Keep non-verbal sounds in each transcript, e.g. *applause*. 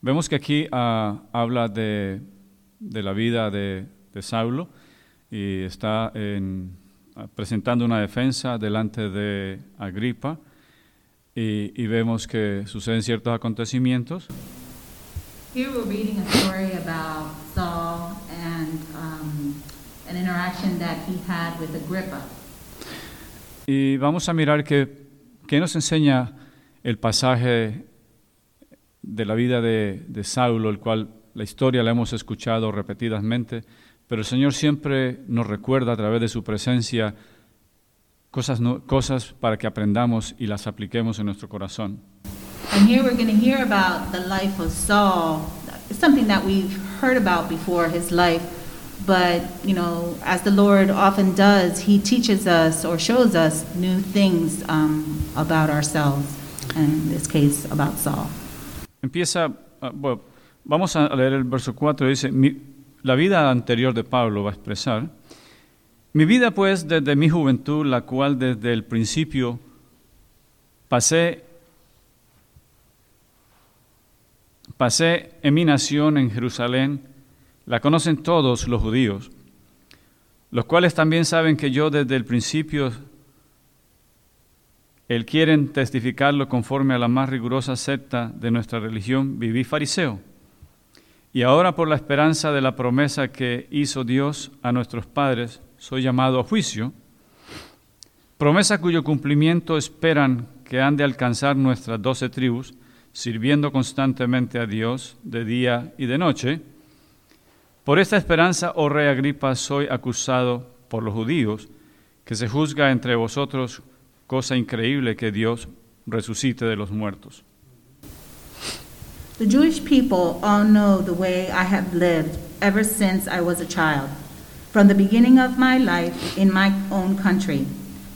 Vemos que aquí ah, habla de, de la vida de, de Saulo y está en- ah, presentando una defensa delante de Agripa y, y vemos que suceden ciertos acontecimientos Here we're reading a story about Saul and um, an interaction that he had with Agrippa. y vamos a mirar que, qué nos enseña el pasaje de la vida de, de Saulo, el cual la historia la hemos escuchado repetidamente, pero el Señor siempre nos recuerda a través de su presencia cosas, no- cosas para que aprendamos y las apliquemos en nuestro corazón. And here we're going to hear about the life of Saul. It's something that we've heard about before his life, but you know, as the Lord often does, he teaches us or shows us new things um, about ourselves, and in this case, about Saul. Empieza, ah, vamos a leer el verso 4, dice, "Mi- la vida anterior de Pablo va a expresar, mi vida pues desde mi juventud, la cual desde el principio pasé, pasé en mi nación en Jerusalén, la conocen todos los judíos, los cuales también saben que yo desde el principio él quieren testificarlo conforme a la más rigurosa secta de nuestra religión, viví fariseo. Y ahora por la esperanza de la promesa que hizo Dios a nuestros padres, soy llamado a juicio, promesa cuyo cumplimiento esperan que han de alcanzar nuestras doce tribus, sirviendo constantemente a Dios de día y de noche. Por esta esperanza, oh rey Agripa, soy acusado por los judíos, que se juzga entre vosotros cosa increíble que Dios resucite de los muertos. The Jewish people all know the way I have lived ever since I was a child, from the beginning of my life in my own country,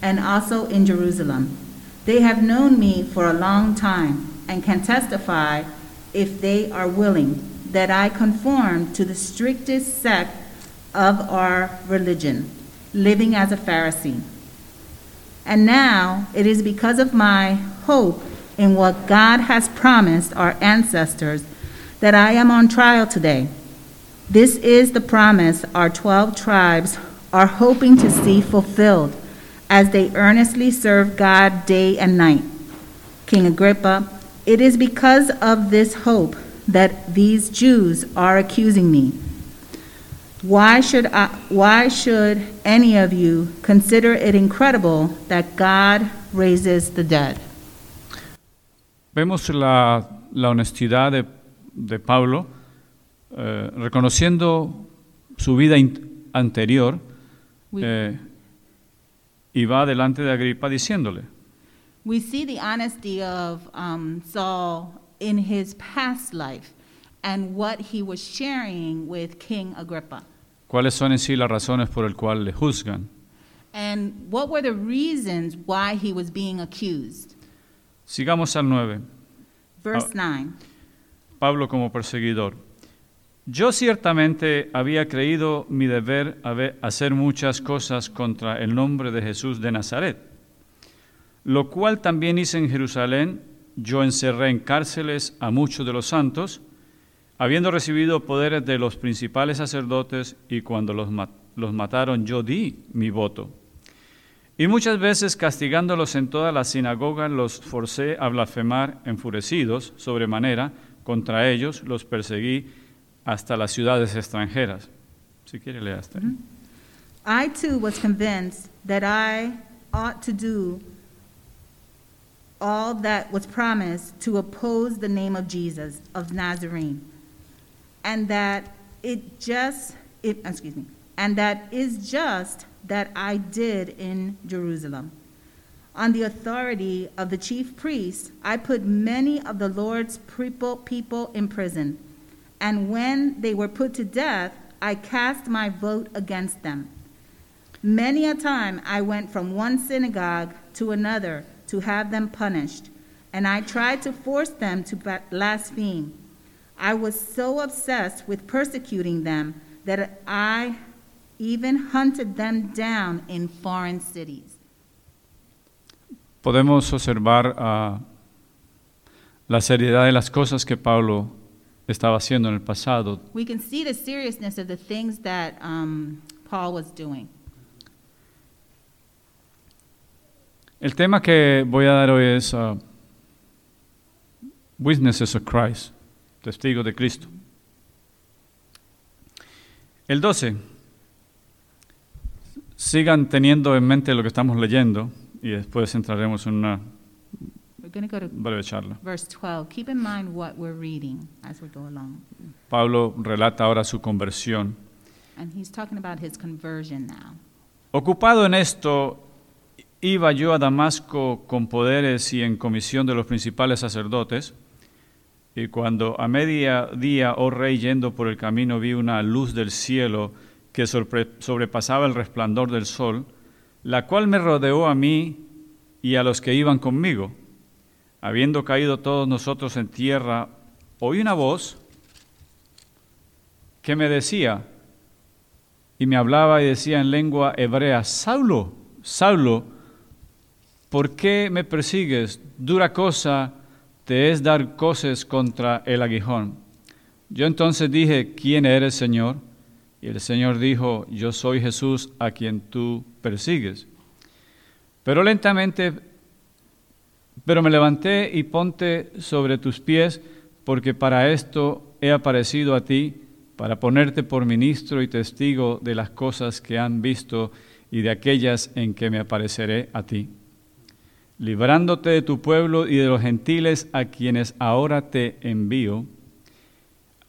and also in Jerusalem. They have known me for a long time and can testify, if they are willing, that I conform to the strictest sect of our religion, living as a Pharisee. And now it is because of my hope in what God has promised our ancestors that I am on trial today. This is the promise our 12 tribes are hoping to see fulfilled as they earnestly serve God day and night. King Agrippa, it is because of this hope that these Jews are accusing me. Why should, I, why should any of you consider it incredible that God raises the dead? Vemos la, la honestidad de, de Pablo, eh, reconociendo su vida in- anterior, We, eh, y va delante de Agripa diciéndole, we see the honesty of um, Saul in his past life and what he was sharing with King Agrippa. Cuáles son en sí las razones por el cual le juzgan. And what were the reasons why he was being accused? Sigamos al 9. Verse Oh. 9. Pablo como perseguidor. Yo ciertamente había creído mi deber hacer muchas cosas contra el nombre de Jesús de Nazaret, lo cual también hice en Jerusalén. Yo encerré en cárceles a muchos de los santos, habiendo recibido poderes de los principales sacerdotes, y cuando los, ma- los mataron yo di mi voto. Y muchas veces castigándolos en toda la sinagoga los forcé a blasfemar enfurecidos sobremanera contra ellos, los perseguí hasta las ciudades extranjeras. Si quiere leer hasta ahí. I too was convinced that I ought to do all that was promised to oppose the name of Jesus of Nazarene, and that it just, it, excuse me, and that is just that I did in Jerusalem. On the authority of the chief priests, I put many of the Lord's people, people in prison, and when they were put to death, I cast my vote against them. Many a time I went from one synagogue to another to have them punished, and I tried to force them to blaspheme. I was so obsessed with persecuting them that I even hunted them down in foreign cities. Podemos observar ah, la seriedad de las cosas que Pablo estaba haciendo en el pasado. we can see the seriousness of the things that um, Paul was doing. El tema que voy a dar hoy es uh, Witnesses of Christ, testigos de Cristo. El 12. Sigan teniendo en mente lo que estamos leyendo y después entraremos en una breve charla. verse 12. Keep in mind what we're reading as we go along. Pablo relata ahora su conversión. And he's talking about his conversion now. Ocupado en esto, iba yo a Damasco con poderes y en comisión de los principales sacerdotes, y cuando a mediodía, oh rey, yendo por el camino, vi una luz del cielo que sobrepasaba el resplandor del sol, la cual me rodeó a mí y a los que iban conmigo. Habiendo caído todos nosotros en tierra, oí una voz que me decía, y me hablaba y decía en lengua hebrea, Saulo, Saulo, ¿por qué me persigues? Dura cosa te es dar coces contra el aguijón. Yo entonces dije, ¿quién eres, Señor? Y el Señor dijo, yo soy Jesús a quien tú persigues. Pero lentamente, pero me levanté y ponte sobre tus pies, porque para esto he aparecido a ti, para ponerte por ministro y testigo de las cosas que han visto y de aquellas en que me apareceré a ti, librándote de tu pueblo y de los gentiles a quienes ahora te envío,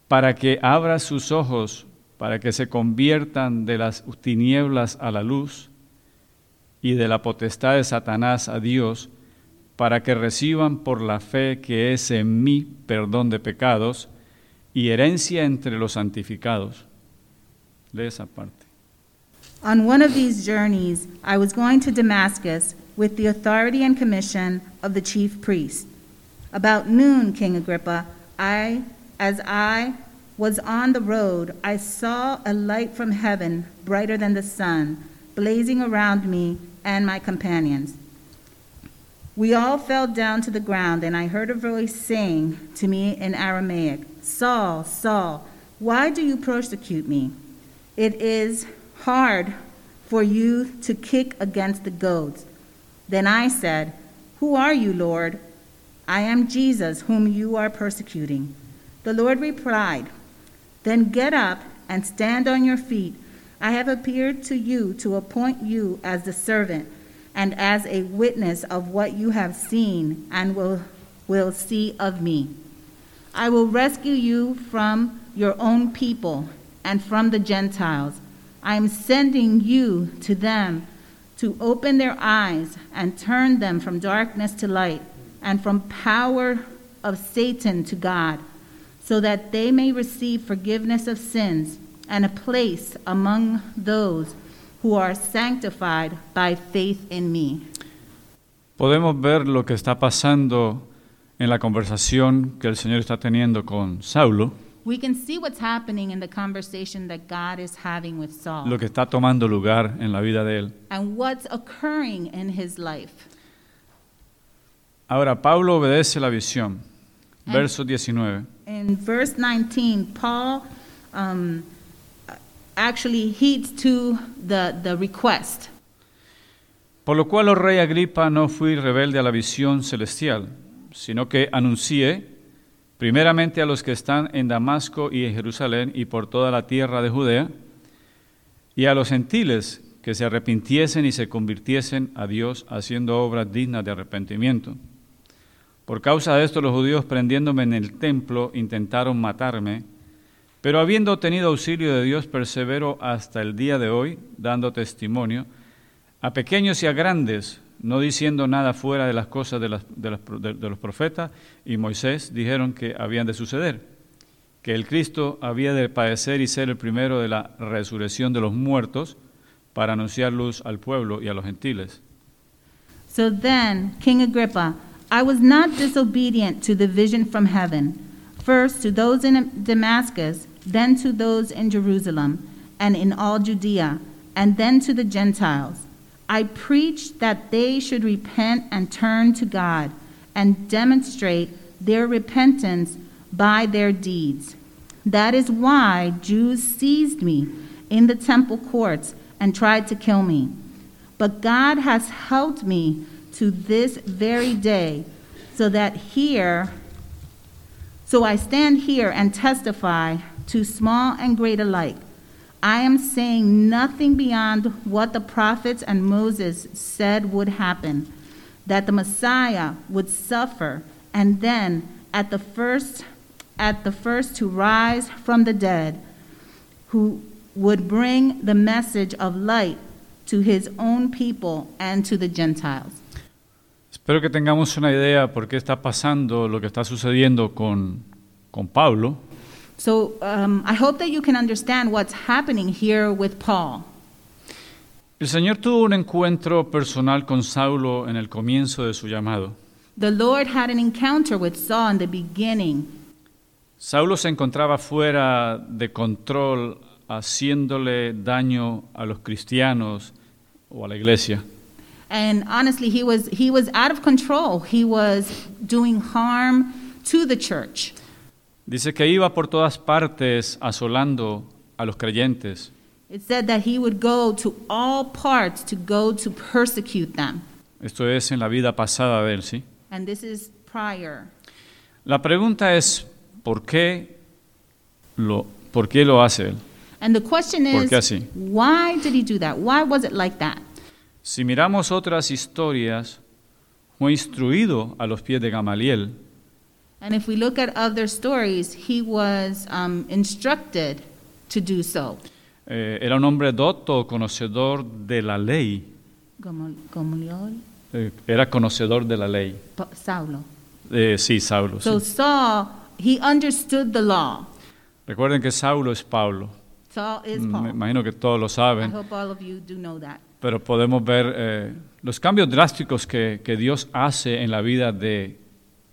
para que abras sus ojos, para que se conviertan de las tinieblas a la luz y de la potestad de Satanás a Dios, para que reciban por la fe que es en mí perdón de pecados y herencia entre los santificados. Lee esa parte. On one of these journeys, I was going to Damascus with the authority and commission of the chief priest. About noon, King Agrippa, I, as I was on the road, I saw a light from heaven, brighter than the sun, blazing around me and my companions. We all fell down to the ground, and I heard a voice saying to me in Aramaic, Saul, Saul, why do you persecute me? It is hard for you to kick against the goads. Then I said, Who are you, Lord? I am Jesus, whom you are persecuting. The Lord replied, Then get up and stand on your feet. I have appeared to you to appoint you as the servant and as a witness of what you have seen and will, will see of me. I will rescue you from your own people and from the Gentiles. I am sending you to them to open their eyes and turn them from darkness to light and from power of Satan to God, so that they may receive forgiveness of sins and a place among those who are sanctified by faith in me. Podemos ver lo que está pasando en la conversación que el Señor está teniendo con Saulo, We can see what's happening in the conversation that God is having with Saul lo que está tomando lugar en la vida de él. and what's occurring in his life. Ahora, Pablo obedece la visión. Verso 19. In verse 19, Paul um, actually heeds to the, the request. Por lo cual, oh rey Agripa, no fui rebelde a la visión celestial, sino que anuncié primeramente a los que están en Damasco y en Jerusalén y por toda la tierra de Judea, y a los gentiles que se arrepintiesen y se convirtiesen a Dios haciendo obras dignas de arrepentimiento. Por causa de esto los judíos prendiéndome en el templo intentaron matarme, pero habiendo tenido auxilio de Dios persevero hasta el día de hoy, dando testimonio, a pequeños y a grandes, no diciendo nada fuera de las cosas de, las- de las- los profetas y Moisés dijeron que habían de suceder, que el Cristo había de padecer y ser el primero de la resurrección de los muertos para anunciar luz al pueblo y a los gentiles. So then, King Agrippa, I was not disobedient to the vision from heaven, first to those in Damascus, then to those in Jerusalem, and in all Judea, and then to the Gentiles. I preached that they should repent and turn to God, and demonstrate their repentance by their deeds. That is why Jews seized me in the temple courts and tried to kill me. But God has helped me to this very day, so that here, so I stand here and testify to small and great alike. I am saying nothing beyond what the prophets and Moses said would happen that the Messiah would suffer and then at the first at the first to rise from the dead who would bring the message of light to his own people and to the Gentiles. Espero que tengamos una idea por qué está pasando lo que está sucediendo con, con Pablo. So um, I hope that you can understand what's happening here with Paul. El Señor tuvo un encuentro personal con Saulo en el comienzo de su llamado. The Lord had an encounter with Saul in the beginning. Saulo se encontraba fuera de control, haciéndole daño a los cristianos o a la iglesia. And honestly, he was, he was out of control. He was doing harm to the church. Dice que iba por todas partes asolando a los creyentes. It said that he would go to all parts to go to persecute them. Esto es en la vida pasada de él, ¿sí? And this is prior. La pregunta es, ¿por qué lo, por qué lo hace él? And the question ¿Por is, qué así? why did he do that? Why was it like that? Si miramos otras historias, fue instruido a los pies de Gamaliel And if we look at other stories, he was um, instructed to do so. Eh, era un hombre docto, conocedor de la ley. Gamaliel? Eh, era conocedor de la ley. Pa- Saulo. Eh, sí, Saulo. sí. So Saul, he understood the law. Recuerden que Saulo es Pablo. Saul is Mm, Me Paul. imagino que todos lo I saben, hope all of you do know that. pero podemos ver eh, los cambios drásticos que, que Dios hace en la vida de,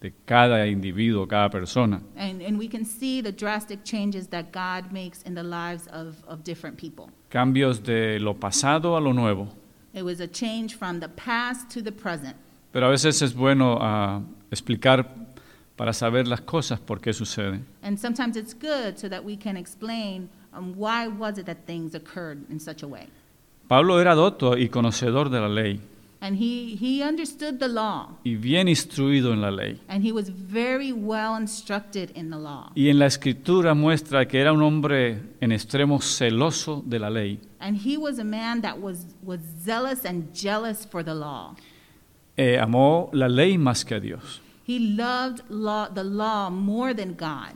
de cada individuo, cada persona. And, and we can see the drastic changes that God makes in the lives of, of different people. Cambios de lo pasado a lo nuevo. It was a change from the past to the present. Pero a veces es bueno ah, explicar para saber las cosas por qué suceden. And sometimes it's good so that we can explain um, why was it that things occurred in such a way. Pablo era docto y conocedor de la ley And he, he understood the law, y bien instruido en la ley. and he was very well instructed in the law. Y en la escritura muestra que era un hombre en extremo celoso de la ley. And he was a man that was, was zealous and jealous for the law. Eh, amó la ley más que a Dios. He loved law, the law more than God.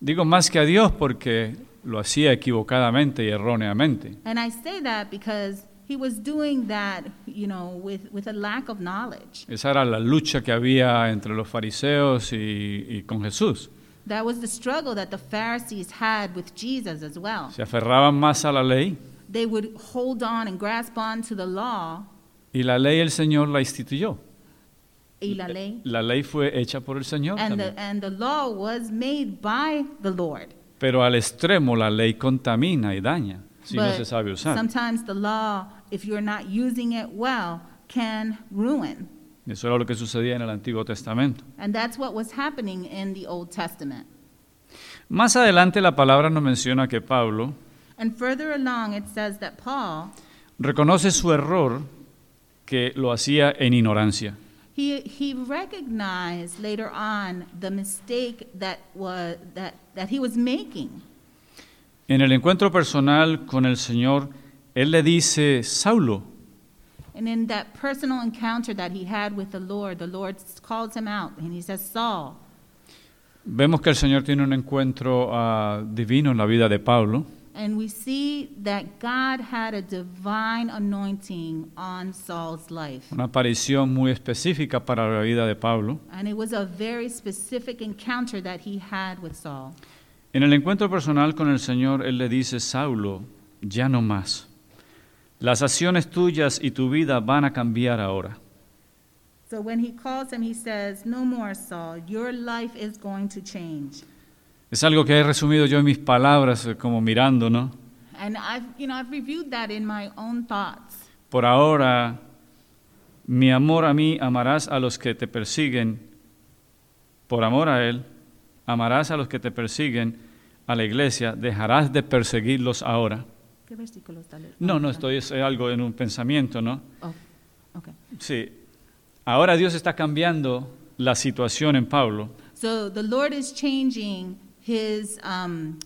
Digo más que a Dios porque lo hacía equivocadamente y erróneamente. And I say that because he was doing that, you know, with, with a lack of knowledge. Esa era la lucha que había entre los fariseos y, y con Jesús. That was the struggle that the Pharisees had with Jesus as well. Se aferraban más a la ley They would hold on and grasp on to the law y la ley el Señor la instituyó. y la ley. La ley fue hecha por el Señor And the, and the law was made by the Lord. Pero al extremo la ley contamina y daña si no But se sabe usar. sometimes the law, if you're not using it well, can ruin. Eso era lo que sucedía en el Antiguo Testamento. And that's what was happening in the Old Testament. Más adelante la palabra nos menciona que Pablo And further along, it says that Paul, reconoce su error que lo hacía en ignorancia. he, he recognized later on the mistake that, was, that, that he was making. En el encuentro personal con el Señor, Él le dice, Saulo, And in that personal encounter that he had with the Lord, the Lord calls him out and he says, Saul. vemos que el Señor tiene un encuentro ah, divino en la vida de Pablo. And we see that God had a divine anointing on Saul's life. una aparición muy específica para la vida de Pablo. And it was a very specific encounter that he had with Saul. En el encuentro personal con el Señor, Él le dice, Saulo, ya no más. Las acciones tuyas y tu vida van a cambiar ahora. So when he calls him, he says, No more, Saul. Your life is going to change. Es algo que he resumido yo en mis palabras, eh, como mirando, ¿no? And I've, you know, I've reviewed that in my own thoughts. Por ahora, mi amor a mí amarás a los que te persiguen. Por amor a Él, amarás a los que te persiguen, a la iglesia, dejarás de perseguirlos ahora. ¿Qué versículo está leyendo? No, no, estoy es algo en un pensamiento, ¿no? Oh, okay. Sí. Ahora Dios está cambiando la situación en Pablo. So the Lord is changing his um,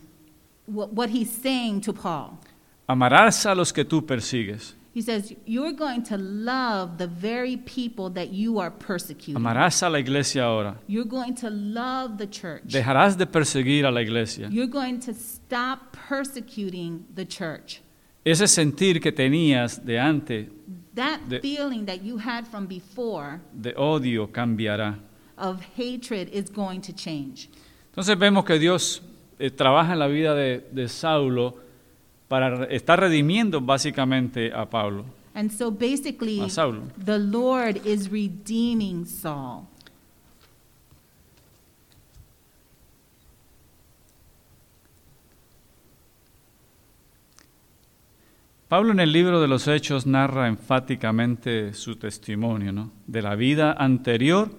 what, what he's saying to Paul. Amarás a los que tú persigues. He says, You're going to love the very people that you are persecuting. Amarás a la iglesia ahora. You're going to love the church. Dejarás de perseguir a la iglesia. You're going to stop persecuting the church. Ese sentir que tenías de antes That The- feeling that you had from before de odio cambiará. of hatred is going to change. Entonces vemos que Dios eh, trabaja en la vida de, de Saulo para estar redimiendo básicamente a Pablo, And so basically, a Saulo. the Lord is redeeming Saul. Pablo en el libro de los Hechos narra enfáticamente su testimonio, ¿no? De la vida anterior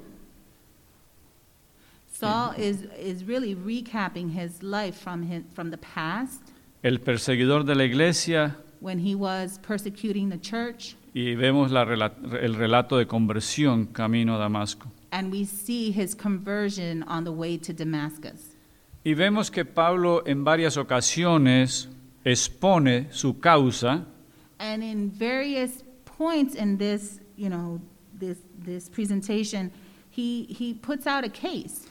Saul is, is really recapping his life from, his, from the past el perseguidor de la iglesia when he was persecuting the church, y vemos la el relato de conversión camino a Damasco. and we see his conversion on the way to Damascus. Y vemos que Pablo en varias ocasiones expone su causa And in various points in this, you know, this, this presentation, he, he puts out a case.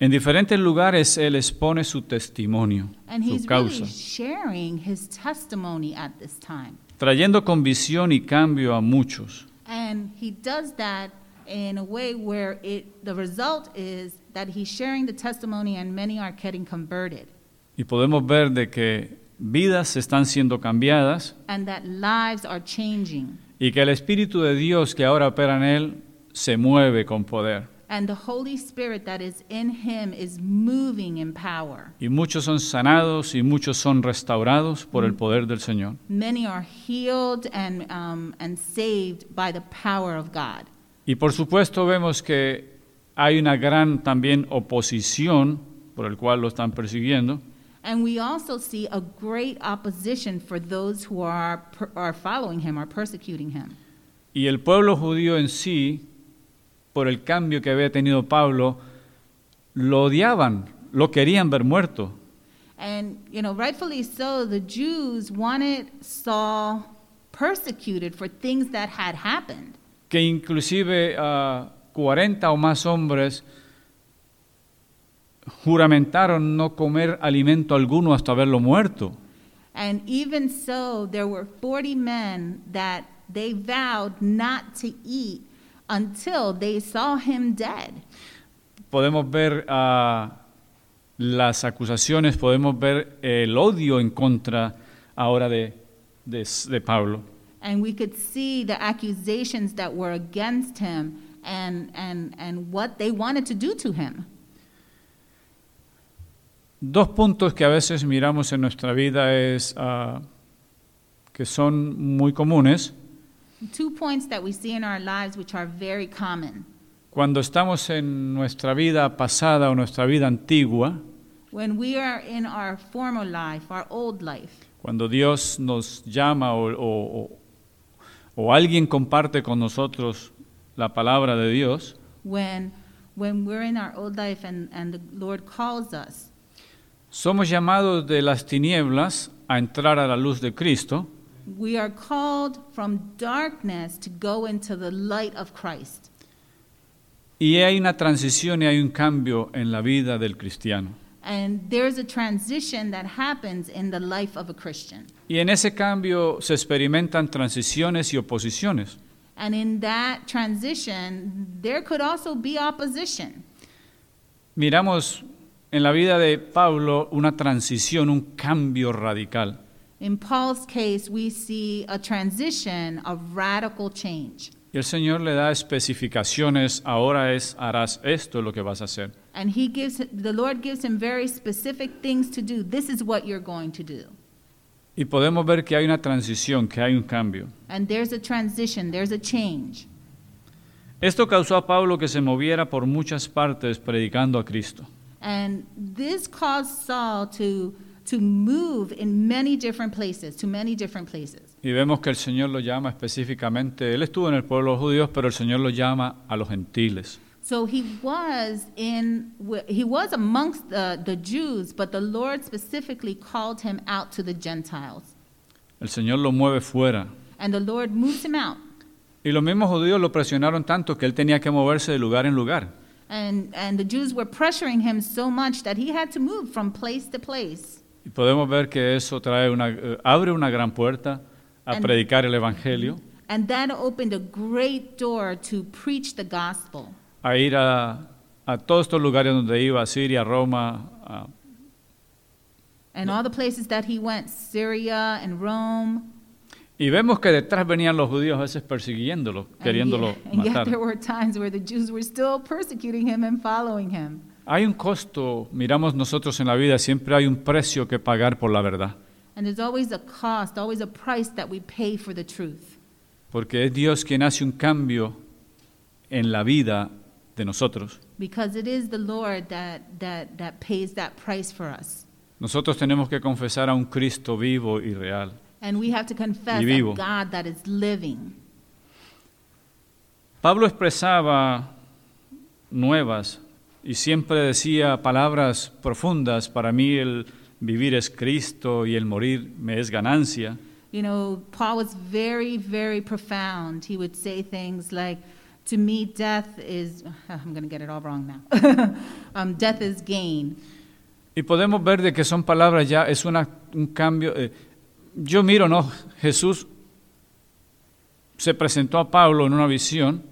En diferentes lugares él expone su testimonio, And su he's causa, really sharing his testimony at this time. trayendo convicción y cambio a muchos. And he does that in a way where it, the result is that he's sharing the testimony and many are getting converted. Y podemos ver de que vidas están siendo cambiadas And that lives are changing. y que el Espíritu de Dios que ahora opera en él se mueve con poder. And the Holy Spirit that is in him is moving in power. Y muchos son sanados y muchos son restaurados por el poder del Señor. Many are healed and, um, and saved by the power of God. Y por supuesto vemos que hay una gran también oposición por el cual lo están persiguiendo. And we also see a great opposition for those who are, are following him, are persecuting him. Y el pueblo judío en sí, por el cambio que había tenido Pablo, lo odiaban, lo querían ver muerto. And, you know, rightfully so, the Jews wanted Saul persecuted for things that had happened. Que inclusive a 40 o más hombres juramentaron no comer alimento alguno hasta verlo muerto. And even so, there were 40 men that they vowed not to eat until they saw him dead. Podemos ver ah, las acusaciones, podemos ver el odio en contra ahora de, de, de Pablo. And we could see the accusations that were against him and, and, and what they wanted to do to him. Dos puntos que a veces miramos en nuestra vida es ah, que son muy comunes Two points that we see in our lives which are very common. cuando estamos en nuestra vida pasada o nuestra vida antigua, When we are in our former life, our old life, cuando Dios nos llama o, o- alguien comparte con nosotros la palabra de Dios, when, when we're in our old life and, and the Lord calls us, somos llamados de las tinieblas a entrar a la luz de Cristo we are called from darkness to go into the light of Christ. y hay una transición y hay un cambio en la vida del cristiano. And there's a transition that happens in the life of a Christian. Y en ese cambio se experimentan transiciones y oposiciones. And in that transition, there could also be opposition. Miramos en la vida de Pablo una transición, un cambio radical. In Paul's case, we see a transition of radical change. Y el Señor le da especificaciones, ahora es, harás esto lo que vas a hacer. And he gives the Lord gives him very specific things to do. This is what you're going to do. Y podemos ver que hay una transición, que hay un cambio. And there's a transition, there's a change. Esto causó a Pablo que se moviera por muchas partes predicando a Cristo. And this caused Saul to, to move in many different places, to many different places. Y vemos que el Señor lo llama específicamente, él estuvo en el pueblo de los judíos, pero el Señor lo llama a los gentiles. So he was in he was amongst the, the Jews, but the Lord specifically called him out to the Gentiles. El Señor lo mueve fuera. And the Lord moves him out. Y los mismos judíos lo presionaron tanto que él tenía que moverse de lugar en lugar. And, and the Jews were pressuring him so much that he had to move from place to place. Y podemos ver que eso trae una, eh, abre una gran puerta a And- predicar el Evangelio, And that opened a great door to preach the gospel. a ir a, a todos estos lugares donde iba, a Siria, Roma, a- And all the places that he went, Syria and Rome. y vemos que detrás venían los judíos a veces persiguiéndolo, queriéndolo matar. Hay un costo, miramos nosotros en la vida, siempre hay un precio que pagar por la verdad, And there's always a cost, always a price that we pay for the truth. porque es Dios quien hace un cambio en la vida de nosotros. Because it is the Lord that, that, that pays that price for us. Nosotros tenemos que confesar a un Cristo vivo y real. And we have to confess that God that is living. Pablo expresaba nuevas y siempre decía palabras profundas, para mí el vivir es Cristo y el morir me es ganancia. You know, Paul was very, very profound. He would say things like, To me, death is, *laughs* I'm going to get it all wrong now. *laughs* um, death is gain. Y podemos ver de que son palabras ya, es una, un cambio. eh, yo miro, ¿no? Jesús se presentó a Pablo en una visión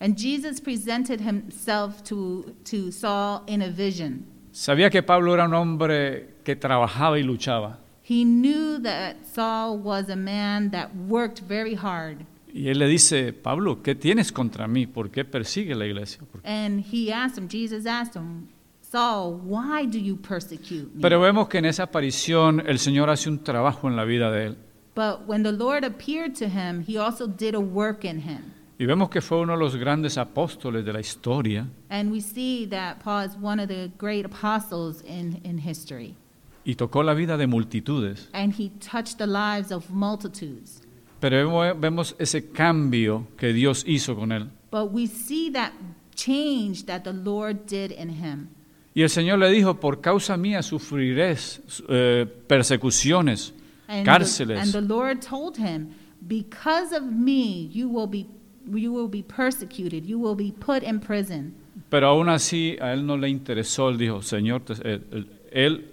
And Jesus presented himself to, to Saul in a vision. Sabía que Pablo era un hombre que trabajaba y luchaba. He knew that Saul was a man that worked very hard. Y él le dice, Pablo, ¿qué tienes contra mí? ¿Por qué persigue la iglesia? And he asked him, Jesus asked him, Saul, why do you persecute me? Pero vemos que en esa aparición el Señor hace un trabajo en la vida de él. But when the Lord appeared to him, he also did a work in him. Y vemos que fue uno de los grandes apóstoles de la historia And we see that Paul is one of the great apostles in, in history. y tocó la vida de multitudes. And he touched the lives of multitudes. Pero vemo- vemos ese cambio que Dios hizo con él. But we see that change that the Lord did in him. Y el Señor le dijo, por causa mía sufrirás eh, persecuciones, And the, cárceles. and the Lord told him, Because of me, you will be, you will be persecuted, you will be put in prison. Pero aún así a él no le interesó, él dijo, Señor, eh, él, él,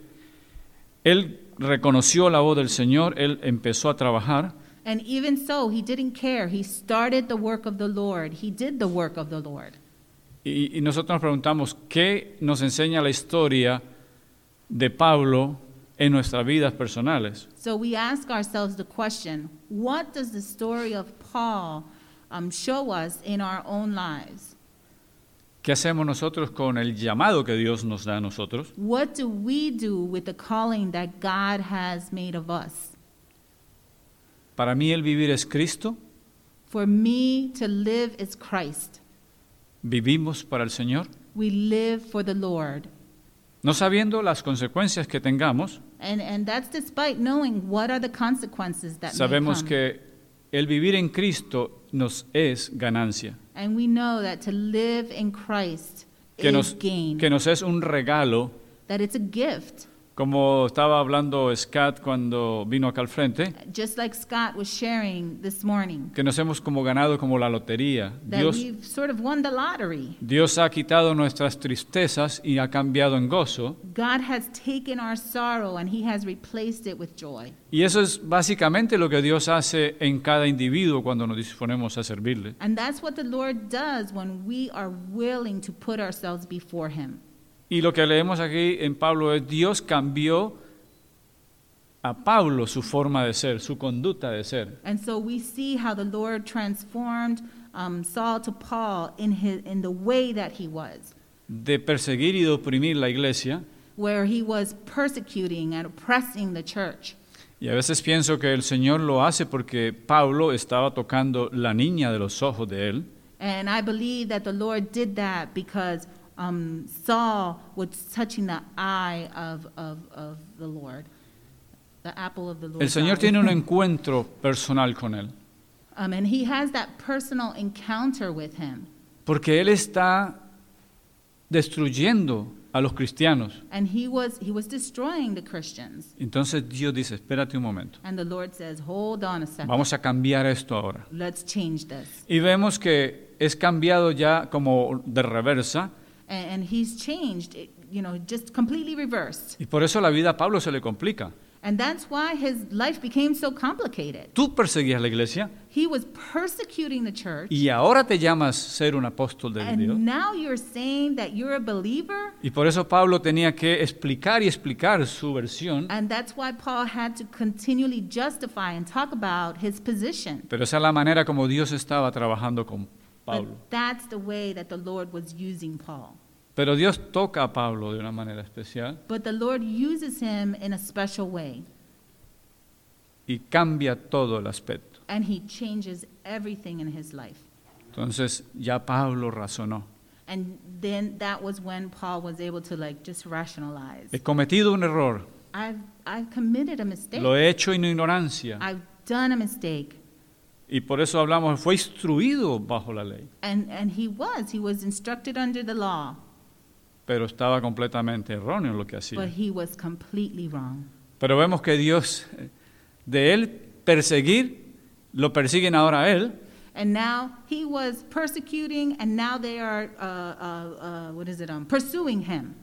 él reconoció la voz del Señor, él empezó a trabajar And even so, he didn't care. He started the work of the Lord, he did the work of the Lord. y, y nosotros nos preguntamos, ¿qué nos enseña la historia de Pablo en nuestras vidas personales? So we ask ourselves the question what does the story of Paul um, show us in our own lives? ¿Qué hacemos nosotros con el llamado que Dios nos da a nosotros? What do we do with the calling that God has made of us? Para mí el vivir es Cristo, For me, to live is Christ. vivimos para el Señor, We live for the Lord. no sabiendo las consecuencias que tengamos, And, and that's despite knowing what are the consequences that may come. que el vivir en Cristo nos es ganancia, and we know that to live in Christ que is nos, gain, que nos es un regalo, that it's a gift. Como estaba hablando Scott cuando vino acá al frente, Just like Scott was sharing this morning, que nos hemos como ganado como la lotería. that Dios, we've sort of won the lottery. Dios ha quitado nuestras tristezas y ha cambiado en gozo. God has taken our sorrow and He has replaced it with joy. Y eso es básicamente lo que Dios hace en cada individuo cuando nos disponemos a servirle. And that's what the Lord does when we are willing to put ourselves before Him. Y lo que leemos aquí en Pablo es Dios cambió a Pablo su forma de ser, su conducta de ser. And so we see how the Lord transformed um, Saul to Paul in, his, in the way that he was, de perseguir y de oprimir la iglesia. where he was persecuting and oppressing the church. Y a veces pienso que el Señor lo hace porque Pablo estaba tocando la niña de los ojos de él. And I believe that the Lord did that because um, Saul was touching the eye of, of, of the Lord, the apple of the Lord. El Señor tiene un *laughs* encuentro personal con él, Um, and he has that personal encounter with him. porque Él está destruyendo a los cristianos. And he was, he was destroying the Christians. Entonces Dios dice, espérate un momento, And the Lord says, hold on a second. vamos a cambiar esto ahora. Let's change this. Y vemos que es cambiado ya como de reversa, And, he's changed, you know, just completely reversed. y por eso la vida a Pablo se le complica. And that's why his life became so complicated. Tú perseguías la iglesia He was persecuting the church. y ahora te llamas ser un apóstol de Dios. And now you're saying that you're a believer? Y por eso Pablo tenía que explicar y explicar su versión, And that's why Paul had to continually justify and talk about his position. pero esa es la manera como Dios estaba trabajando con Pablo. But that's the way that the Lord was using Paul. Pero Dios toca a Pablo de una manera especial But the Lord uses him in a special way, y cambia todo el aspecto. and he changes everything in his life. Entonces ya Pablo razonó. And then that was when Paul was able to like just rationalize. He cometido un error, I've I've committed a mistake. lo he hecho en ignorancia I've done a mistake. y por eso hablamos, fue instruido bajo la ley, And and he was. He was instructed under the law, pero estaba completamente erróneo en lo que but hacía. he was completely wrong. Pero vemos que Dios, de él perseguir, lo persiguen ahora a él, And now he was persecuting, and now they are uh, uh, uh, what is it? Um, pursuing him.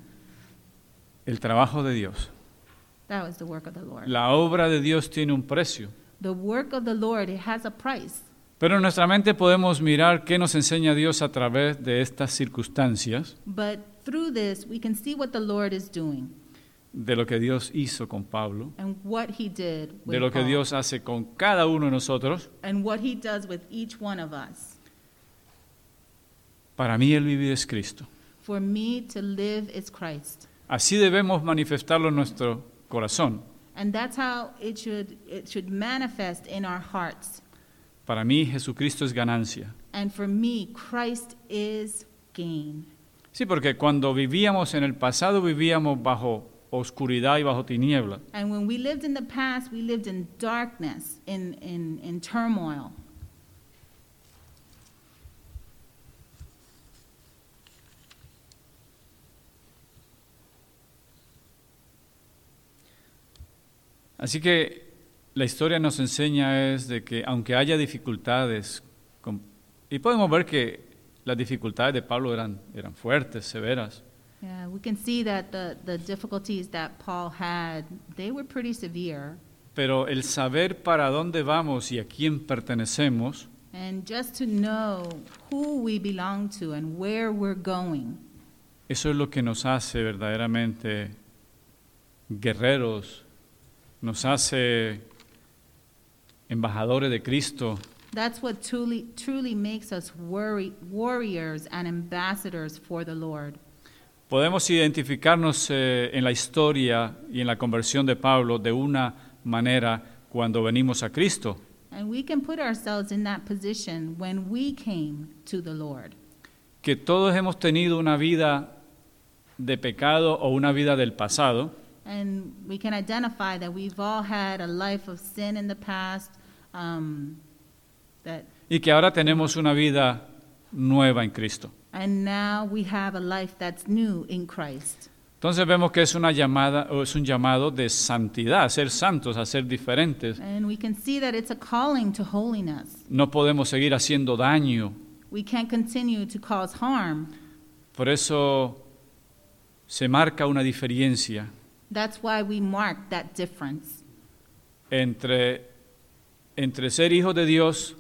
el trabajo de Dios. That was the work of the Lord. La obra de Dios tiene un precio. The work of the Lord it has a price. Pero en nuestra mente podemos mirar qué nos enseña Dios a través de estas circunstancias, But through this, we can see what the Lord is doing de lo que Dios hizo con Pablo, and what He did with de lo que Paul, Dios hace con cada uno de nosotros. and what He does with each one of us. Para mí el vivir es Cristo. For me to live is Christ, Así debemos manifestarlo en nuestro corazón. and that's how it should it should manifest in our hearts. Para mí Jesucristo es ganancia. And for me, Christ is gain. Sí, porque cuando vivíamos en el pasado vivíamos bajo oscuridad y bajo tinieblas. And when we lived in the past, we lived in darkness, in, in, in turmoil. Así que la historia nos enseña es de que aunque haya dificultades, y podemos ver que las dificultades de Pablo eran, eran fuertes, severas, Yeah, we can see that the, the difficulties that Paul had, they were pretty severe. pero el saber para dónde vamos y a quién pertenecemos And just to know who we belong to and where we're going, Eso es lo que nos hace verdaderamente guerreros, nos hace embajadores de Cristo, that's what truly, truly makes us worry, warriors and ambassadors for the Lord. Podemos identificarnos eh, en la historia y en la conversión de Pablo de una manera cuando venimos a Cristo, And we can put ourselves in that position when we came to the Lord. que todos hemos tenido una vida de pecado o una vida del pasado, And we can identify that we've all had a life of sin in the past, um, that, y que ahora tenemos una vida nueva en Cristo. and now we have a life that's new in Christ. Entonces vemos que es una llamada o es un llamado de santidad, a ser santos, a ser diferentes. And we can see that it's a calling to holiness. No podemos seguir haciendo daño. We can't continue to cause harm. Por eso se marca una diferencia That's why we mark that difference entre, entre ser hijo de Dios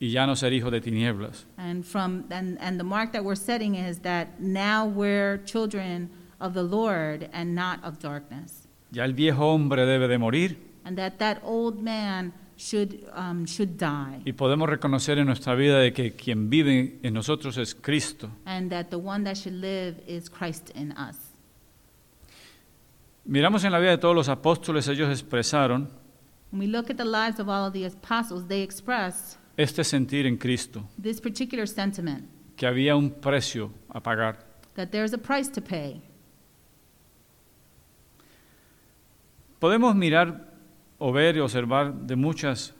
y ya no ser hijo de tinieblas. And from and, and the mark that we're setting is that now we're children of the Lord and not of darkness. Ya el viejo hombre debe de morir And that that old man should um, should die. y podemos reconocer en nuestra vida de que quien vive en nosotros es Cristo. And that the one that should live is Christ in us. Miramos en la vida de todos los apóstoles, ellos expresaron When we look at the lives of all of the apostles, they express este sentir en Cristo, this particular sentiment que había un precio a pagar. that there's a price to pay. Podemos mirar o ver y observar de muchas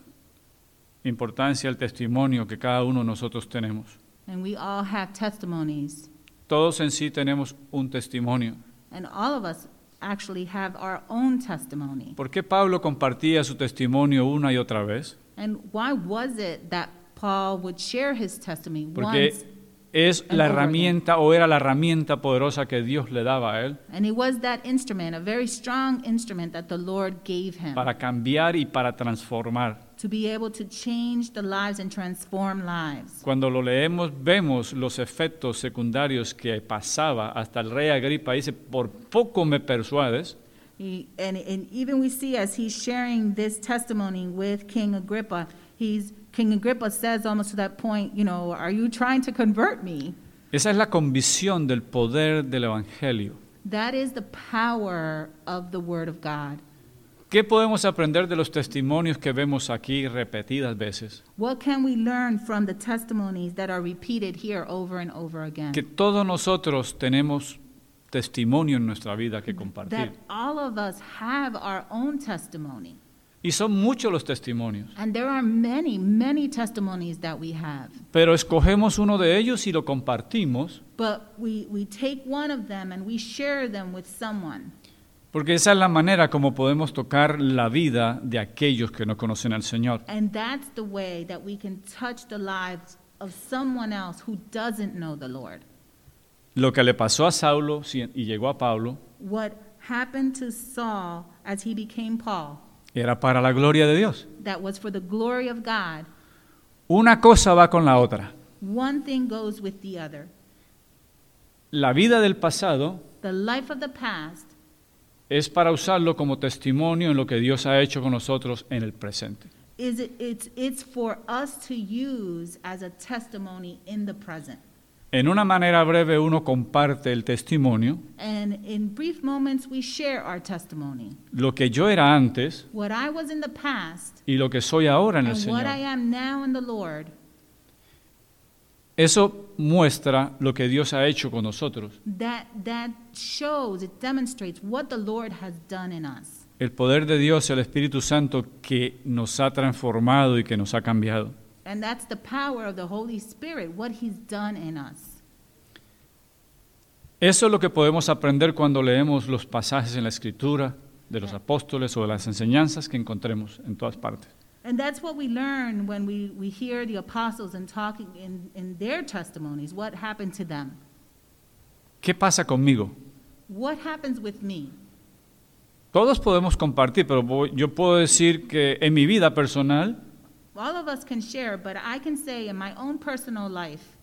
importancia el testimonio que cada uno de nosotros tenemos. And we all have testimonies. Todos en sí tenemos un testimonio. And all of us actually have our own testimony. ¿Por qué Pablo compartía su testimonio una y otra vez? And why was it that Paul would share his testimony Porque once? es la herramienta o era la herramienta poderosa que Dios le daba a él And it was that instrument, a very strong instrument that the Lord gave him para cambiar y para transformar. to be able to change the lives and transform lives. Cuando lo leemos vemos los efectos secundarios que pasaba hasta el rey Agripa dice, por poco me persuades, He, and, and even we see as he's sharing this testimony with King Agrippa, he's King Agrippa says almost to that point, you know, are you trying to convert me? esa es la convicción del poder del Evangelio. That is the power of the Word of God. ¿Qué podemos aprender de los testimonios que vemos aquí repetidas veces? What can we learn from the testimonies that are repeated here over and over again? Que todos nosotros tenemos testimonio en nuestra vida que compartir. That all of us have our own testimony. Y son muchos los testimonios, And there are many, many testimonies that we have. pero escogemos uno de ellos y lo compartimos But we, we take one of them and we share them with someone. porque esa es la manera como podemos tocar la vida de aquellos que no conocen al Señor. And that's the way that we can touch the lives of someone else who doesn't know the Lord. Lo que le pasó a Saulo y llegó a Pablo What happened to Saul as he became Paul, era para la gloria de Dios. that was for the glory of God. Una cosa va con la otra. One thing goes with the other. La vida del pasado The life of the past es para usarlo como testimonio en lo que Dios ha hecho con nosotros en el presente. is it, it's, it's for us to use as a testimony in the present. En una manera breve uno comparte el testimonio, And in brief moments, we share our testimony. lo que yo era antes What I was in the past y lo que soy ahora en el and what I Señor. am now in the Lord, Eso muestra lo que Dios ha hecho con nosotros, that, that shows, it demonstrates what the Lord has done in us. el poder de Dios, el Espíritu Santo que nos ha transformado y que nos ha cambiado. And that's the power of the Holy Spirit, what He's done in us. Eso es lo que podemos aprender cuando leemos los pasajes en la Escritura de los apóstoles o de las enseñanzas que encontremos en todas partes. And that's what we learn when we, we hear the apostles and talking in, in their testimonies. What happened to them? ¿Qué pasa conmigo? What happens with me? Todos podemos compartir, pero yo puedo decir que en mi vida personal,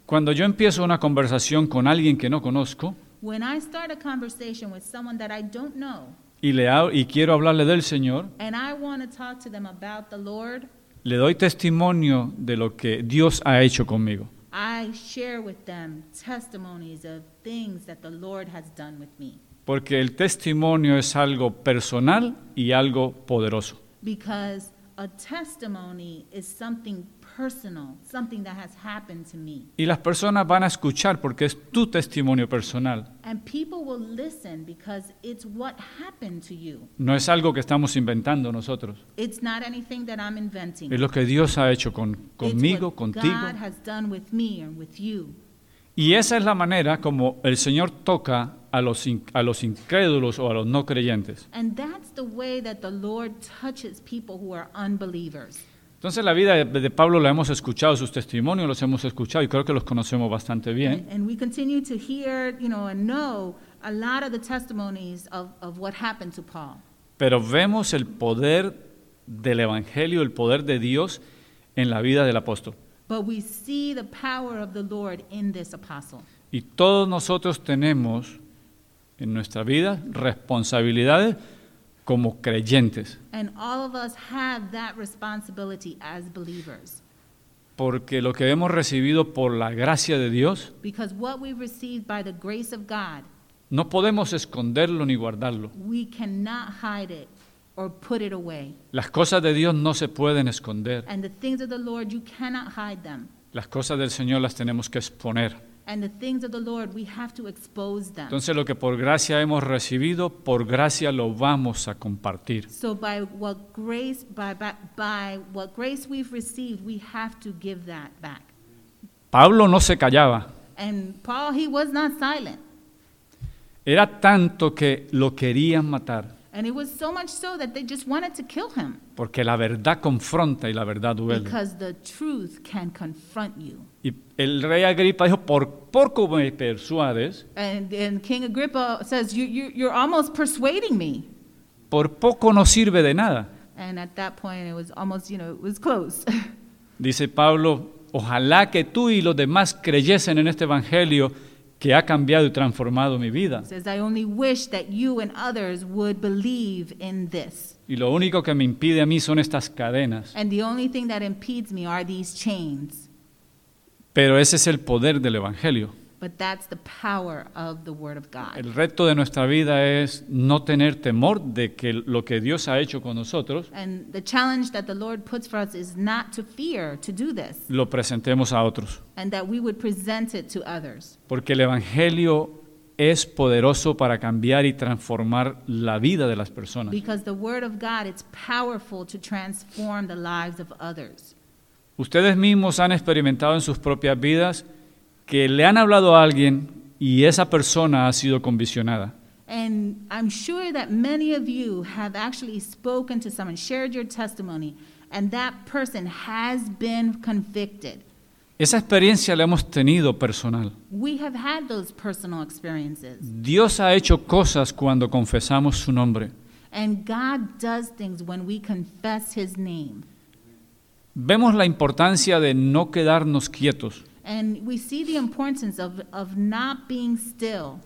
cuando yo empiezo una conversación con alguien que no conozco when I start a conversation with someone that I don't know, y, le ha- y quiero hablarle del Señor, and I want to talk to them about the Lord, le doy testimonio de lo que Dios ha hecho conmigo. I share with them testimonies of things that the Lord has done with me. Porque el testimonio es algo personal y algo poderoso. Because a testimony is something personal, something that has happened to me. Y las personas van a escuchar porque es tu testimonio personal. And people will listen because it's what happened to you. No es algo que estamos inventando nosotros. It's not anything that I'm inventing. Es lo que Dios ha hecho con, It's conmigo, what contigo. Y esa es la manera como el Señor toca a los, a los incrédulos o a los no creyentes. And that's the way that the Lord touches people who are unbelievers. Entonces la vida de, Pablo la hemos escuchado, sus testimonios los hemos escuchado y creo que los conocemos bastante bien. And, and we continue to hear, you know, and know a lot of the testimonies of, of what happened to Paul. Pero vemos el poder del Evangelio, el poder de Dios en la vida del apóstol. But we see the power of the Lord in this apostle. Y todos nosotros tenemos en nuestra vida responsabilidades como creyentes, And all of us have that responsibility as believers. porque lo que hemos recibido por la gracia de Dios, Because what we received by the grace of God, no podemos esconderlo ni guardarlo. we cannot hide it or put it away. Las cosas de Dios no se pueden esconder. And the things of the Lord, you cannot hide them. Las cosas del Señor las tenemos que exponer. And the things of the Lord, we have to expose them. Entonces lo que por gracia hemos recibido, por gracia lo vamos a compartir. So by what grace, by, by, by what grace we've received, we have to give that back. Pablo no se callaba. And Paul, he was not silent. Era tanto que lo querían matar, And it was so much so that they just wanted to kill him. porque la verdad confronta y la verdad duele. Because the truth can confront you. Y el rey Agripa dijo, por poco me persuades, And, and King Agrippa says, you, you, You're almost persuading me. por poco no sirve de nada. And at that point, it was almost, you know, it was close. *laughs* Dice Pablo, ojalá que tú y los demás creyesen en este evangelio que ha cambiado y transformado mi vida. says, I only wish that you and others would believe in this. Y lo único que me impide a mí son estas cadenas. And the only thing that impedes me are these chains. Pero ese es el poder del evangelio. But that's the power of the Word of God. El reto de nuestra vida es no tener temor de que lo que Dios ha hecho con nosotros And the challenge that the Lord puts for us is not to fear to do this, lo presentemos a otros. and that we would present it to others. Porque el evangelio es poderoso para cambiar y transformar la vida de las personas. Because the Word of God, it's powerful to transform the lives of others. Ustedes mismos han experimentado en sus propias vidas que le han hablado a alguien y esa persona ha sido convisionada. And I'm sure that many of you have actually spoken to someone, shared your testimony, and that person has been convicted. Esa experiencia la hemos tenido personal. We have had those personal experiences. Dios ha hecho cosas cuando confesamos su nombre. And God does things when we confess His name. Vemos la importancia de no quedarnos quietos. And we see the importance of, of not being still.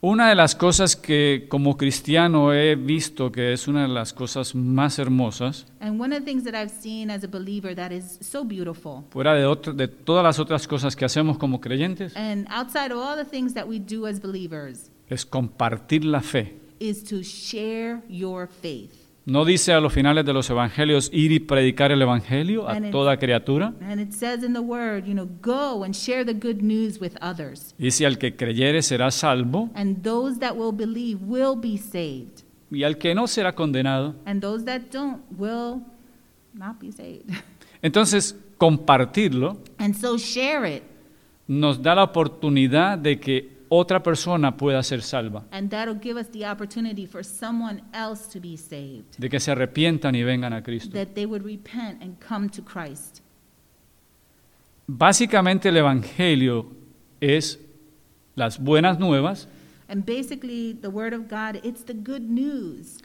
Una de las cosas que como cristiano he visto que es una de las cosas más hermosas, And one of the things that I've seen as a believer that is so beautiful, fuera de, otro- de todas las otras cosas que hacemos como creyentes, and outside of all the things that we do as believers, es compartir la fe. is to share your faith. ¿No dice a los finales de los evangelios ir y predicar el evangelio a And toda criatura? And it says in the word, you know, go and share the good news with others. Dice al que creyere será salvo And those that will believe will be saved. y al que no será condenado. And those that don't will not be saved. *laughs* Entonces, compartirlo And so share it. nos da la oportunidad de que otra persona pueda ser salva, And that'll give us the opportunity for someone else to be saved. de que se arrepientan y vengan a Cristo. That they would repent and come to Christ. Básicamente el evangelio es las buenas nuevas And basically, the word of God, it's the good news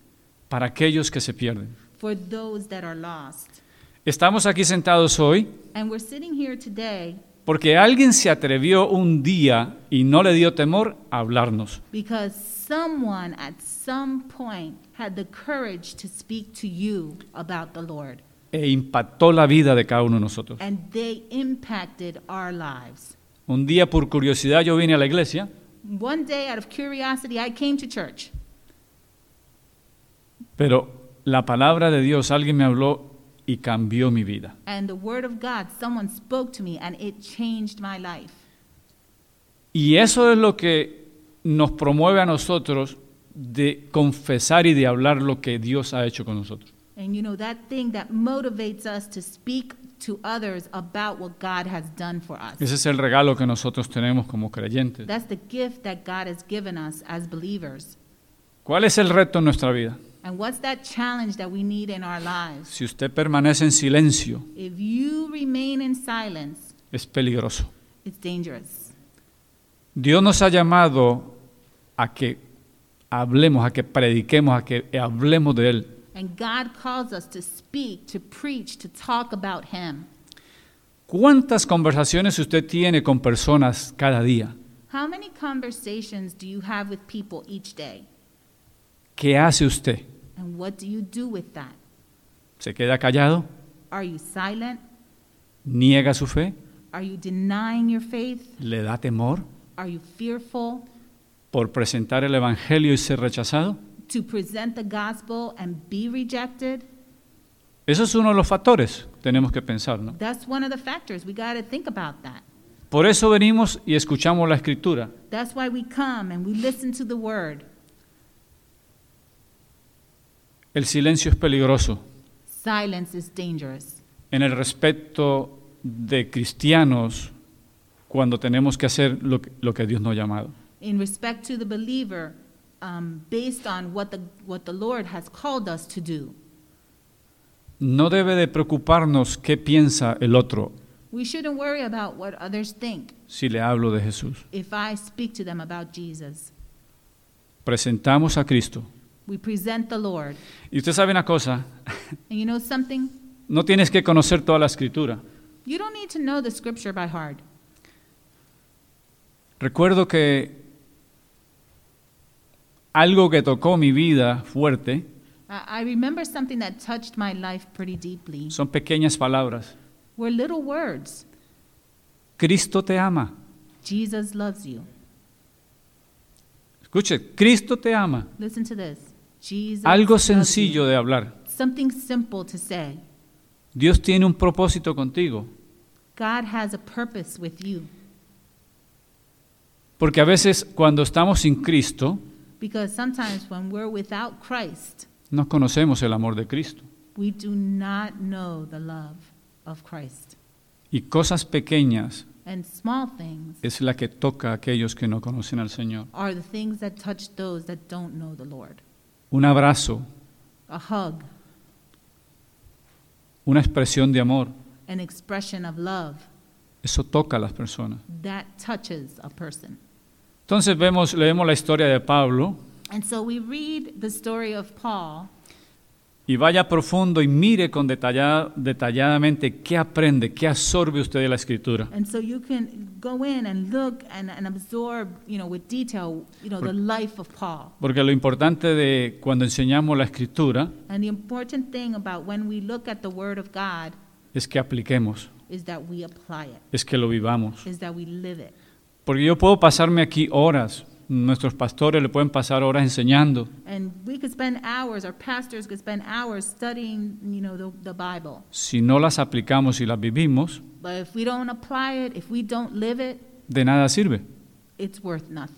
para aquellos que se pierden. for those that are lost. Estamos aquí sentados hoy And we're sitting here today porque alguien se atrevió un día y no le dio temor a hablarnos. because someone at some point had the courage to speak to you about the Lord. e impactó la vida de cada uno de nosotros. And they impacted our lives. Un día por curiosidad yo vine a la iglesia One day, out of curiosity, I came to church. Pero la palabra de Dios, alguien me habló y cambió mi vida. And the word of God, someone spoke to me, and it changed my life. Y eso es lo que nos promueve a nosotros de confesar y de hablar lo que Dios ha hecho con nosotros. And you know, that thing that motivates us to speak to others about what God has done for us. Ese es el regalo que nosotros tenemos como creyentes. That's the gift that God has given us as believers. ¿Cuál es el reto en nuestra vida? And what's that challenge that we need in our lives? Si usted permanece en silencio, If you remain in silence, es peligroso. it's dangerous. Dios nos ha llamado a que hablemos, a que prediquemos, a que hablemos de Él. And God calls us to speak, to preach, to talk about Him. ¿Cuántas conversaciones usted tiene con personas cada día? How many conversations do you have with people each day? ¿Qué hace usted? And what do you do with that? ¿Se queda callado? Are you silent? ¿Niega su fe? Are you denying your faith? ¿Le da temor Are you fearful por presentar el Evangelio y ser rechazado? to present the gospel and be rejected? Eso es uno de los factores, tenemos que pensar, ¿no? That's one of the factors. We got to think about that. Por eso venimos y escuchamos la escritura. That's why we come and we listen to the word. El silencio es peligroso Silence is dangerous. en el respecto de cristianos cuando tenemos que hacer lo que, lo que Dios nos ha llamado. In respect to the believer, um, based on what the, what the Lord has called us to do. No debe de preocuparnos qué piensa el otro We shouldn't worry about what others think si le hablo de Jesús. if I speak to them about Jesus. Presentamos a Cristo. We present the Lord. Y usted sabe una cosa, And you know something? no tienes que conocer toda la escritura. You don't need to know the scripture by heart. Recuerdo que algo que tocó mi vida fuerte I I remember something that touched my life pretty deeply. son pequeñas palabras. Were little words. Cristo te ama. Jesus loves you. Escuche, Cristo te ama. Listen to this. Algo sencillo de hablar. Something simple to say. Dios tiene un propósito contigo. God has a purpose with you. Porque a veces cuando estamos sin Cristo, Because sometimes when we're without Christ, no conocemos el amor de Cristo. we do not know the love of Christ. Y cosas pequeñas And small things es la que toca a aquellos que no conocen al Señor. Un abrazo, A hug, una expresión de amor, an expression of love, eso toca a las personas. that touches a person. Entonces vemos, leemos la historia de Pablo. And so we read the story of Paul, y vaya profundo y mire con detallada- detalladamente qué aprende, qué absorbe usted de la escritura. and so you can go in and look and, and absorb, you know, with detail, you know, the life of Paul. Porque lo importante de cuando enseñamos la escritura And the important thing about when we look at the Word of God es que apliquemos, is that we apply it, es que lo vivamos. is that we live it. Porque yo puedo pasarme aquí horas, nuestros pastores le pueden pasar horas enseñando, And we could spend hours, our pastors could spend hours studying, you know, the, the Bible. si no las aplicamos y las vivimos, But if we don't apply it, if we don't live it, de nada sirve. it's worth nothing.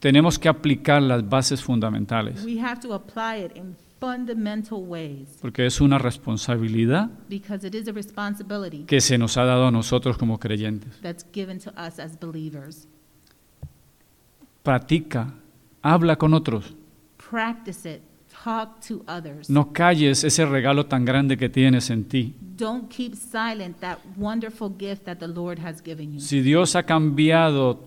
Tenemos que aplicar las bases fundamentales, We have to apply it in fundamental ways porque es una responsabilidad because it is a responsibility que se nos ha dado a nosotros como creyentes. that's given to us as believers. Practica, habla con otros, Practice it, talk to others. no calles ese regalo tan grande que tienes en ti. Don't keep silent that wonderful gift that the Lord has given you. Si Dios ha cambiado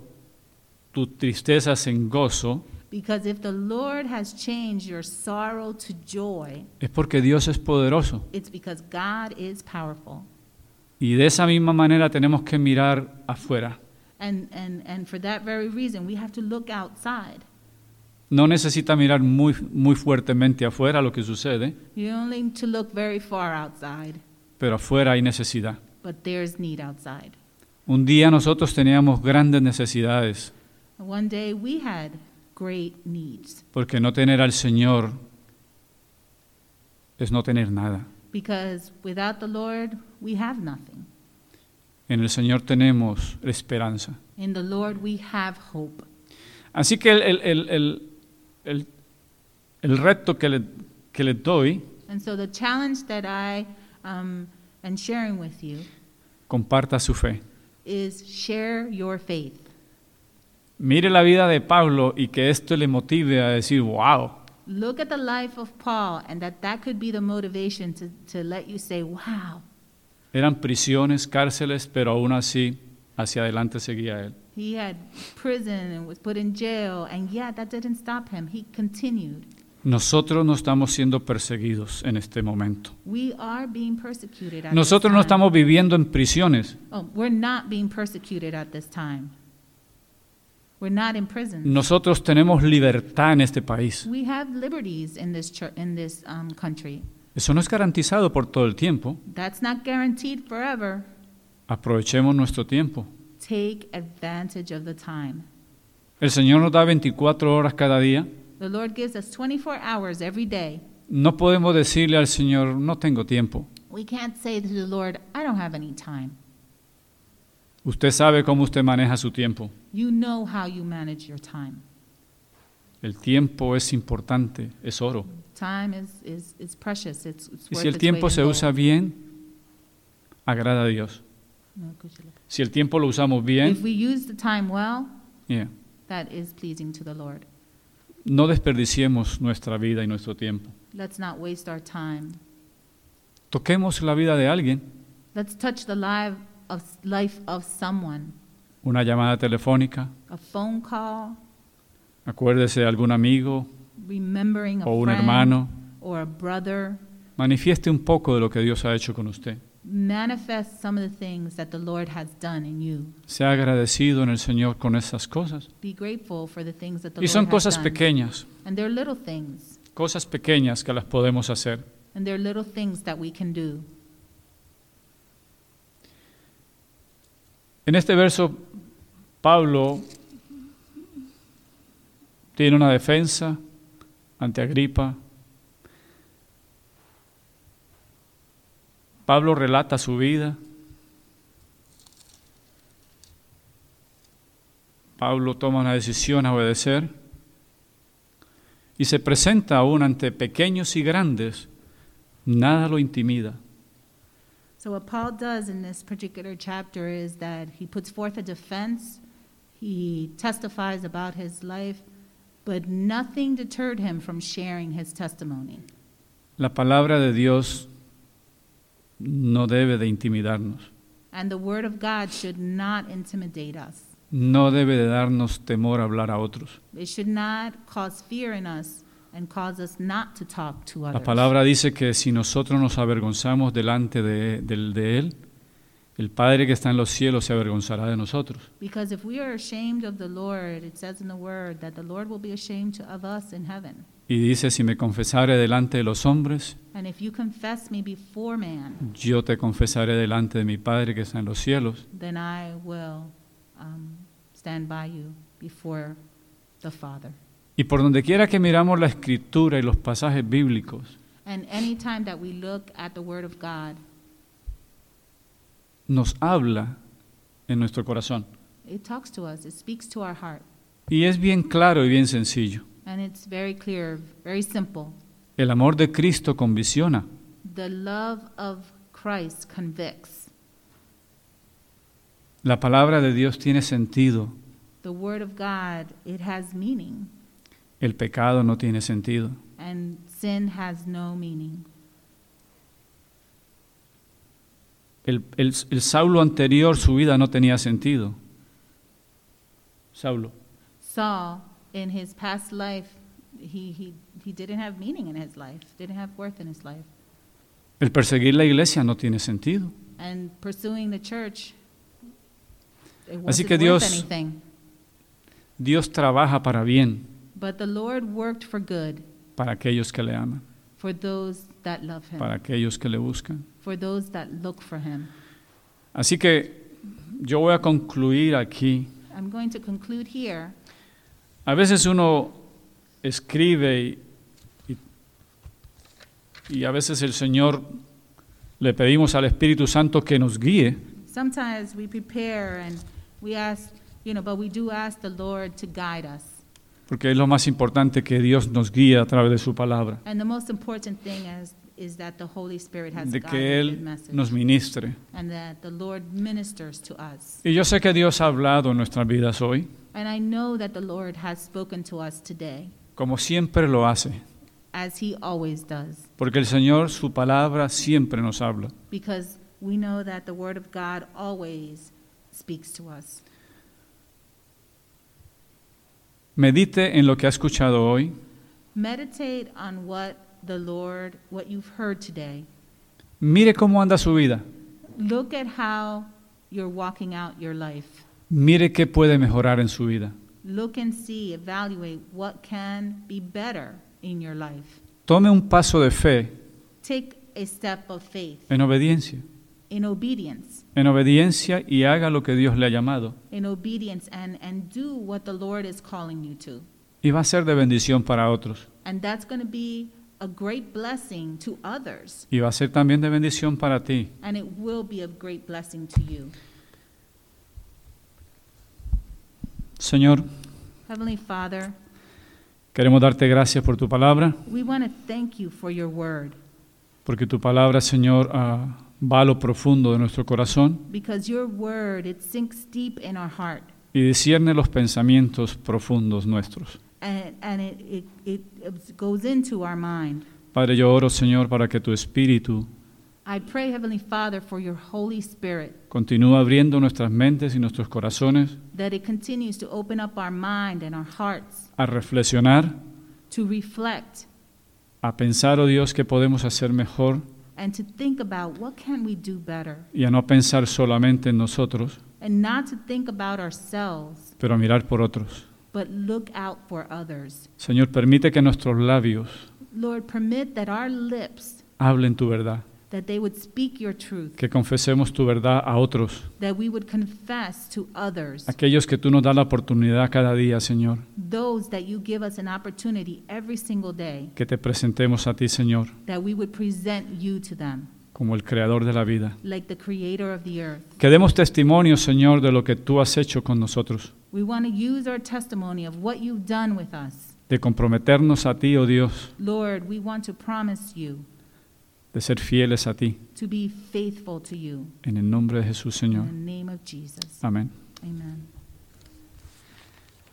tus tristezas en gozo, Because if the Lord has changed your sorrow to joy, es porque Dios es poderoso. it's because God is powerful. Y de esa misma manera tenemos que mirar afuera. And, and, and for that very reason, we have to look outside. No necesita mirar muy, muy fuertemente afuera lo que sucede, You don't need to look very far outside, pero afuera hay necesidad. but there's need outside. Un día nosotros teníamos grandes necesidades, One day we had great needs porque no tener al Señor es no tener nada. because without the Lord, we have nothing. En el Señor tenemos esperanza. In the Lord, we have hope. Así que el, el- el- el- reto que le, que le doy, And so the challenge that I um, am sharing with you comparta su fe. is share your faith. Mire la vida de Pablo y que esto le motive a decir, wow, Look at the life of Paul, and that that could be the motivation to, to let you say, wow, eran prisiones, cárceles, pero aún así hacia adelante seguía él. he had prison and was put in jail, and yet that didn't stop him. He continued. Nosotros no estamos siendo perseguidos en este momento. We are being persecuted at Nosotros this no time. estamos viviendo en prisiones. Oh, we're not being persecuted at this time. We're not in prison. Nosotros tenemos libertad en este país. We have liberties in this in this um, country. Eso no es garantizado por todo el tiempo. That's not guaranteed forever. Aprovechemos nuestro tiempo. Take advantage of the time. El Señor nos da 24 horas cada día. The Lord gives us 24 hours every day. No podemos decirle al Señor, no tengo tiempo. We can't say to the Lord, I don't have any time. Usted sabe cómo usted maneja su tiempo. You know how you manage your time. El tiempo es importante, es oro. Time is, is, is precious. It's, it's Y si el tiempo se usa bien, agrada a Dios. Si el tiempo lo usamos bien, If we use the time well, yeah, that is pleasing to the Lord. no desperdiciemos nuestra vida y nuestro tiempo. Let's not waste our time. Toquemos la vida de alguien, Let's touch the life of, life of someone. una llamada telefónica, A phone call, acuérdese de algún amigo o un hermano, or a brother. manifieste un poco de lo que Dios ha hecho con usted. Manifest some of the things that the Lord has done in you. Sea agradecido en el Señor con esas cosas. Be grateful for the things that the Y son Lord has cosas done. pequeñas, And they're little things. cosas pequeñas que las podemos hacer. And they're little things that we can do. En este verso, Pablo tiene una defensa ante Agripa. Pablo relata su vida. Pablo toma una decisión a obedecer y se presenta aún ante pequeños y grandes. Nada lo intimida. So, what Paul does in this particular chapter is that he puts forth a defense, he testifies about his life, but nothing deterred him from sharing his testimony. La palabra de Dios no debe de intimidarnos, And the word of God should not intimidate us, no debe de darnos temor a hablar a otros. it should not cause fear in us and cause us not to talk to others. La palabra dice que si nosotros nos avergonzamos delante de, del- de Él, el Padre que está en los cielos se avergonzará de nosotros. Because if we are ashamed of the Lord, it says in the word that the Lord will be ashamed of us in heaven. Y dice, si me confesare delante de los hombres, And if you confess me before man, yo te confesaré delante de mi Padre que está en los cielos. then I will um, stand by you before the Father. Y por donde quiera que miramos la escritura y los pasajes bíblicos, And any time that we look at the Word of God, nos habla en nuestro corazón. it talks to us, it speaks to our heart. Y es bien claro y bien sencillo. And it's very clear, very simple. El amor de Cristo convicciona. The love of Christ convicts. La palabra de Dios tiene sentido. The Word of God, it has meaning. El pecado no tiene sentido. And sin has no meaning. El, el- el Saulo anterior, su vida no tenía sentido. Saulo. Saul, in his past life, he, he, he didn't have meaning in his life, didn't have worth in his life. El perseguir la iglesia no tiene sentido. And pursuing the church, it Así que Dios- anything. Dios trabaja para bien But the Lord worked for good para aquellos que le aman, for those that love him, para aquellos que le buscan. for those that look for him. Así que yo voy a concluir aquí. I'm going to conclude here. A veces uno escribe y, y- y a veces el Señor le pedimos al Espíritu Santo que nos guíe. Sometimes we prepare and we ask, you know, but we do ask the Lord to guide us. Porque es lo más importante que Dios nos guíe a través de su palabra, And the most important thing is, is that the Holy Spirit has de que Él nos ministre. and that the Lord ministers to us. Y yo sé que Dios ha hablado en nuestras vidas hoy, And I know that the Lord has spoken to us today, como siempre lo hace, as He always does, porque el Señor, su palabra, siempre nos habla. because we know that the Word of God always speaks to us. Medite en lo que ha escuchado hoy, Meditate on what the Lord, what you've heard today. mire cómo anda su vida, Look at how you're walking out your life. mire qué puede mejorar en su vida. Look and see, evaluate what can be better in your life. Tome un paso de fe Take a step of faith en obediencia, in obedience. en obediencia y haga lo que Dios le ha llamado. in obedience and, and do what the Lord is calling you to. Y va a ser de bendición para otros. And that's going to be a great blessing to others. Y va a ser también de bendición para ti. And it will be a great blessing to you. Señor, Heavenly Father, queremos darte gracias por tu palabra, we want to thank you for your word porque tu palabra, Señor, va a lo profundo de nuestro corazón because your word it sinks deep in our heart y discierne los pensamientos profundos nuestros. and, and it, it, it, goes into our mind. Padre, yo oro, Señor, para que tu Espíritu I pray, Heavenly Father, for your Holy Spirit continúe abriendo nuestras mentes y nuestros corazones that it continues to open up our mind and our hearts a reflexionar, to reflect a pensar, oh Dios, que podemos hacer mejor and to think about what can we do better y a no pensar solamente en nosotros, and not to think about ourselves pero a mirar por otros. but look out for others. Señor, permite que nuestros labios Lord, permit that our lips hablen tu verdad, that they would speak your truth, que confesemos tu verdad a otros, that we would confess to others, aquellos que tú nos das la oportunidad cada día, Señor, those that you give us an opportunity every single day, que te presentemos a ti, Señor, that we would present you to them, como el creador de la vida. like the creator of the earth. Que demos testimonio, Señor, de lo que tú has hecho con nosotros, We want to use our testimony of what you've done with us. de comprometernos a ti, oh Dios, Lord, we want to promise you de ser fieles a ti. to be faithful to you. En el nombre de Jesús, Señor. In the name of Jesus. Amén. Amen.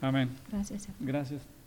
Amén. Gracias. Gracias.